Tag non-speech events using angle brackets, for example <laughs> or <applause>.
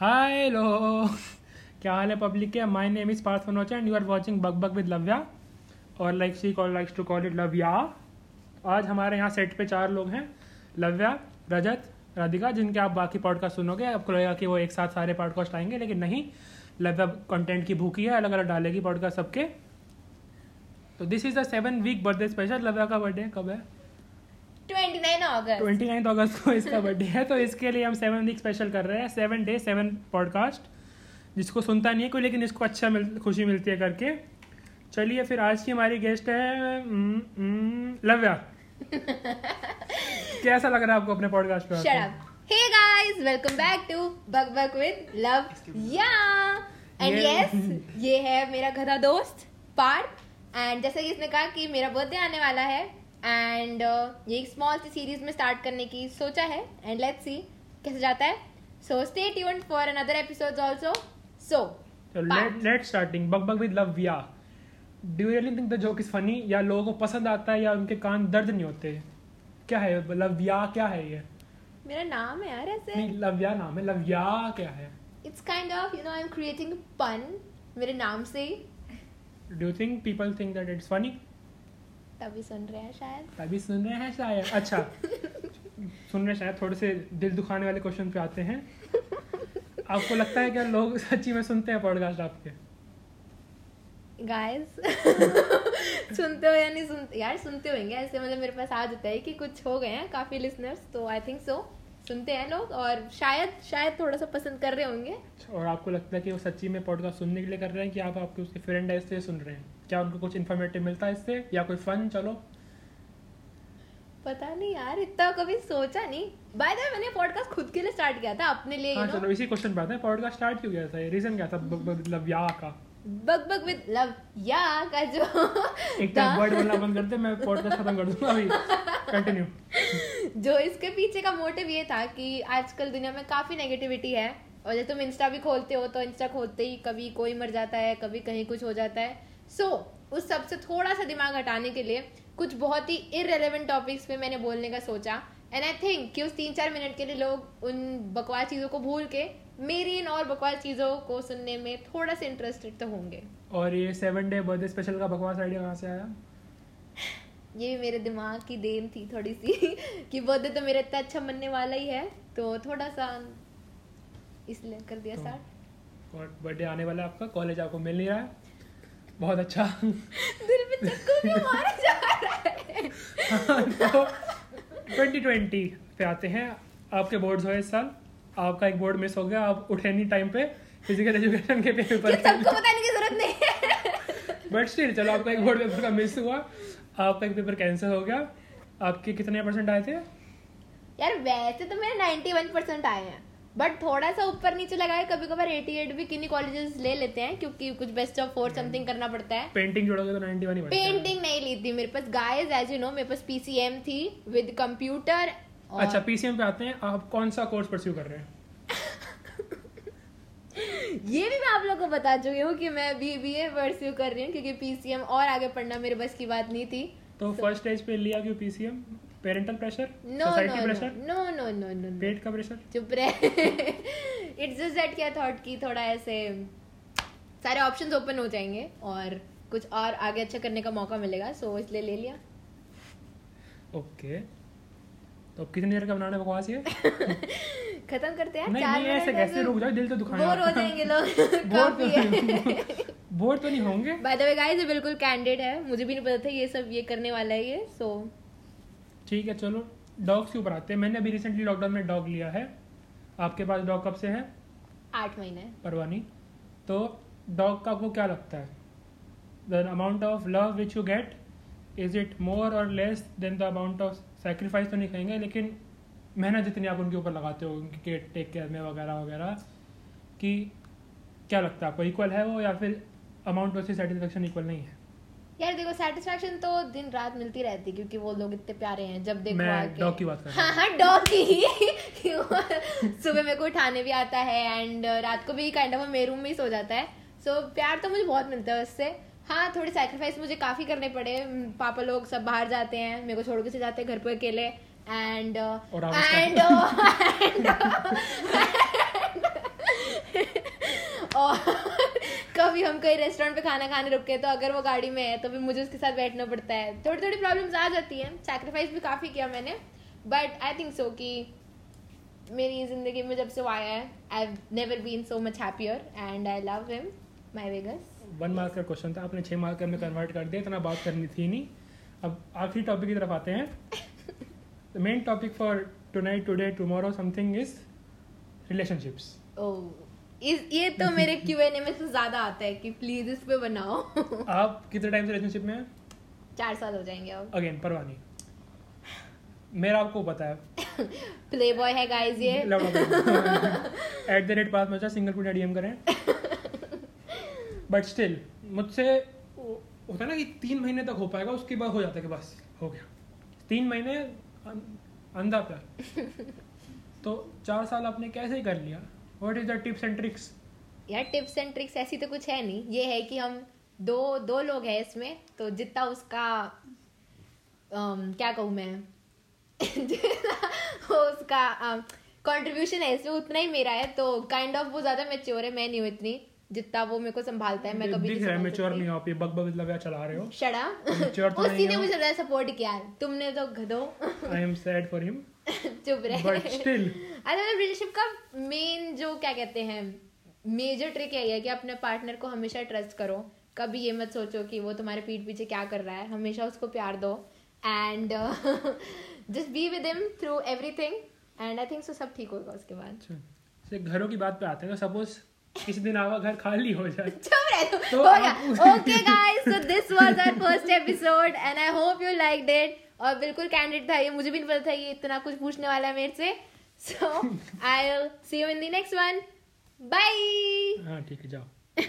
हाय लो <laughs> क्या हाल है पब्लिक के? My name is Parth Manoj and you are watching bug bug with Lavya और like she call likes to call it Lavya आज हमारे यहाँ set पे चार लोग हैं लव्या रजत राधिका जिनके आप बाकी पॉडकास्ट सुनोगे। आपको लगेगा कि वो एक साथ सारे पॉडकास्ट आएँगे, लेकिन नहीं। लव्या कंटेंट की भूखी है अलग अलग डालेगी पॉडकास्ट सबके। तो this is the seven week birthday special Lavya का बर्थडे कब है? 29 अगस्त ट्वेंटी नाइन्थ अगस्त को इसका बर्थडे है तो इसके लिए हम सेवन वीक स्पेशल कर रहे हैं सेवन डे सेवन पॉडकास्ट जिसको सुनता नहीं है कोई लेकिन इसको अच्छा मिल खुशी मिलती है करके चलिए फिर आज की हमारी गेस्ट है हम्म, हम्म, लव्या <laughs> कैसा लग रहा है आपको अपने पॉडकास्ट पे Shut आके? up. Hey guys, welcome back to Bug Bug with Love. Yeah. And ये- ये है मेरा गधा दोस्त पार्थ एंड जैसे कि इसने कहा कि मेरा बर्थडे आने वाला है एंड ये एक स्मॉल सी सीरीज़ में स्टार्ट करने की सोचा है. एंड लेट्स सी कैसे जाता है. So stay tuned for another episodes also so let starting bug bug with Lavya do you really think the joke is funny या लोगों को पसंद आता है या उनके कान दर्द नहीं होते? क्या है? लव्या क्या है ये? मेरा नाम है यार ऐसे. नहीं लव्या नाम है. लव्या क्या है? It's kind of you know I am creating pun मेरे नाम से. Do you think people think that it's funny तभी सुन रहे हैं शायद। तभी सुन रहे हैं शायद। अच्छा। सुन रहे शायद थोड़े से दिल दुखाने वाले क्वेश्चन पे आते हैं। आपको लगता है क्या लोग सच्ची में सुनते हैं पॉडकास्ट आपके? गाइस <laughs> सुनते हो या नहीं सुनते यार सुनते होंगे ऐसे। मतलब मेरे पास आ जाता है कि कुछ हो गए हैं काफ़ी लिसनर्स तो आई थिंक सो सुनते हैं लोग और शायद शायद थोड़ा सा पसंद कर रहे होंगे। और आपको लगता है कि वो सच्ची में पॉडकास्ट सुनने के लिए कर रहे हैं कि आप आपके उसके फ्रेंड है इसलिए सुन रहे हैं? क्या उनको कुछ इन्फॉर्मेटिव मिलता है इससे? या कोई फन चलो। पता नहीं यार इतना कभी सोचा नहीं। बाय द वे मैंने पॉडकास्ट खुद के लिए स्टार्ट किया था अपने लिए हाँ चलो इसी क्वेश्चन पे आते हैं। पॉडकास्ट स्टार्ट क्यों किया था? रीजन क्या था? मतलब या का। बग बग विद लव या का जो एक टाइम वर्ड बोलना बंद करते मैं पॉडकास्ट खत्म कर दूँगा अभी। कंटिन्यू जो इसके पीछे का मोटिव ये था कि आजकल दुनिया में काफ़ी नेगेटिविटी है। और जब तुम इंस्टा भी खोलते हो तो इंस्टा खोलते ही कभी कोई मर जाता है कभी कहीं कुछ हो जाता है। सो so, उस सबसे थोड़ा सा दिमाग हटाने के लिए कुछ बहुत ही इरेलीवेंट टॉपिक्स पे मैंने बोलने का सोचा। एंड आई थिंक कि उस तीन चार मिनट के लिए लोग उन बकवास चीज़ों को भूल के मेरी इन और बकवास चीज़ों को सुनने में थोड़ा सा इंटरेस्टेड तो होंगे। और ये सेवन डे बर्थडे स्पेशल का बकवास आइडिया कहाँ से आया? ये भी मेरे दिमाग की देन थी थोड़ी सी <laughs> कि बर्थडे तो मेरा इतना अच्छा मनने वाला ही है तो थोड़ा सा इसलिए कर दिया तो- स्टार्ट बर्थडे आने वाला आपका कॉलेज आपको मिल नहीं रहा है। बहुत अच्छा। <laughs> दिल पे चक्कू क्यों मारे? <laughs> तो 2020 पे आते हैं। आपके बोर्ड्स हुए इस साल। आपका एक बोर्ड मिस हो गया। आप उठे नहीं टाइम पे। फ़िज़िकल एजुकेशन के पेपर सबको बताने की ज़रूरत नहीं है। <laughs> बट स्टिल चलो आपका एक बोर्ड पेपर का मिस हुआ। आपका एक पेपर कैंसिल हो गया। आपके कितने परसेंट आए थे? यार वैसे तो मेरे 91 परसेंट आए हैं। बट थोड़ा सा ऊपर नीचे लगा है कभी कभार 88 भी किन्हीं कॉलेजेस ले लेते हैं क्योंकि कुछ बेस्ट ऑफ़ फोर समथिंग करना पड़ता है। पेंटिंग जोड़ोगे तो 91 ही पेंटिंग नहीं ली थी मेरे पास गाइस एज यू नो मेरे पास पीसीएम थी विद कंप्यूटर अच्छा पीसीएम पे आते हैं आप कौन सा कोर्स परस्यू कर रहे हैं? <laughs> ये भी मैं आप लोगों को बता चुकी हूँ कि मैं बी बी ए परस्यू कर रही हूँ क्योंकि पीसीएम और आगे पढ़ना मेरे बस की बात नहीं थी। तो फ़र्स्ट स्टेज पे लिया क्यों PCM parental pressure no society pressure no no no no पेट का प्रेशर चुप रहे। इट्स जस्ट दैट क्या थॉट की थोड़ा ऐसे सारे ऑप्शंस ओपन हो जाएँगे और कुछ और आगे अच्छा करने का मौका मिलेगा सो इसलिए ले लिया। ओके तो अब कितनी देर का बनाना बकवास ये? <laughs> खत्म करते हैं नहीं चार नहीं ऐसे कैसे रुक जाओ दिल तो दुखाने बोर हो जाएँगे लोग <laughs> बोर तो <laughs> बोर तो नहीं होंगे? बाय द वे गाइस ये बिल्कुल कैंडिड है मुझे भी नहीं पता था ये सब ये करने वाला है ये सो ठीक है चलो। डॉग्स के ऊपर आते हैं। मैंने अभी रिसेंटली लॉकडाउन में डॉग लिया है। आपके पास डॉग कब से है? आठ महीने। परवानी। तो डॉग का आपको क्या लगता है? The amount of love which you get is it more और less than the amount of sacrifice तो नहीं कहेंगे लेकिन मेहनत जितनी आप उनके ऊपर लगाते हो उनके टेक केयर में वगैरह वगैरह कि क्या लगता है आपको? इक्वल है वो या फिर अमाउंट वर्सेस सेटिस्फेक्शन इक्वल नहीं है? यार देखो सेटिस्फेक्शन तो दिन रात मिलती रहती है क्योंकि वो लोग इतने प्यारे हैं जब देखो मैं आके। डॉग की बात कर रहा हाँ। हाँ डॉग की ही। सुबह मेरे को उठाने भी आता है एंड रात को भी काइंड ऑफ़ मेरे रूम में ही सो जाता है। सो so, प्यार तो मुझे बहुत मिलता है उससे। हाँ थोड़ी सैक्रिफाइस मुझे काफ़ी करने पड़े। पापा लोग सब बाहर जाते हैं मेरे को छोड़ के से जाते हैं घर पर अकेले। एंड एंड और कभी हम कहीं रेस्टोरेंट पे खाना खाने रुके तो अगर वो गाड़ी में है तो भी मुझे उसके साथ बैठना पड़ता है। थोड़ी थोड़ी प्रॉब्लम्स आ जाती हैं। सैक्रिफाइस भी काफ़ी किया मैंने। बट आई थिंक सो कि मेरी ज़िंदगी में जब से वो आया है I have never been so much happier and I love him my Vegas one mark का क्वेश्चन था आपने छः मार्क में कन्वर्ट कर दिया इतना बात करनी थी नहीं। अब आखिरी टॉपिक की तरफ़ आते हैं। The main topic for tonight today tomorrow something is relationships oh इस ये तो मेरे क्यू एन ए में से ज़्यादा आता है कि प्लीज़ इस पे बनाओ। आप कितने टाइम से रिलेशनशिप में हैं? चार साल हो जाएँगे अब। अगेन परवाह नहीं। मेरा आपको पता है। प्ले बॉय है गाइस ये। एट द रेट पास में सिंगल को डीएम करें। बट स्टिल मुझसे होता है ना कि तीन महीने तक हो पाएगा उसके बाद हो जाता है कि बस हो गया। तीन महीने अं- अंधा प्यार। तो चार साल आपने कैसे कर लिया? What is the tips and tricks यार टिप्स एंड ट्रिक्स ऐसी तो कुछ है नहीं। ये है कि हम दो दो लोग हैं इसमें तो जितना उसका um, क्या कहूँ मैं? जितना उसका कंट्रीब्यूशन है इसमें उतना ही मेरा है तो काइंड ऑफ़ वो ज़्यादा मेच्योर है मैं नहीं हूँ इतनी। जितना वो मेरे को संभालता है मैं कभी दिख रहा है मेच्योर नहीं हो आप ये बग बग लगा चला रहे हो। शड़ा Mature तो <laughs> उसी ने मुझे ज़्यादा सपोर्ट किया तुमने तो गधो I am sad for him <laughs> चुप रहे। बट स्टिल अरे रिलेशनशिप का मेन जो क्या कहते हैं मेजर ट्रिक यही है कि अपने पार्टनर को हमेशा ट्रस्ट करो। कभी ये मत सोचो कि वो तुम्हारे पीठ पीछे क्या कर रहा है। हमेशा उसको प्यार दो। And just be with him through everything and I think so सब ठीक होगा उसके बाद। अच्छा। से घरों की बात पे आते हैं तो सपोज़ किसी दिन आपका घर खाली हो जाए। <laughs> चुप रहे तो okay guys so this was our first episode and I hope you liked it और बिल्कुल कैंडिड था ये मुझे भी नहीं पता था ये इतना कुछ पूछने वाला है मेरे से। So I see you in the next one bye हाँ ठीक है जाओ। <laughs>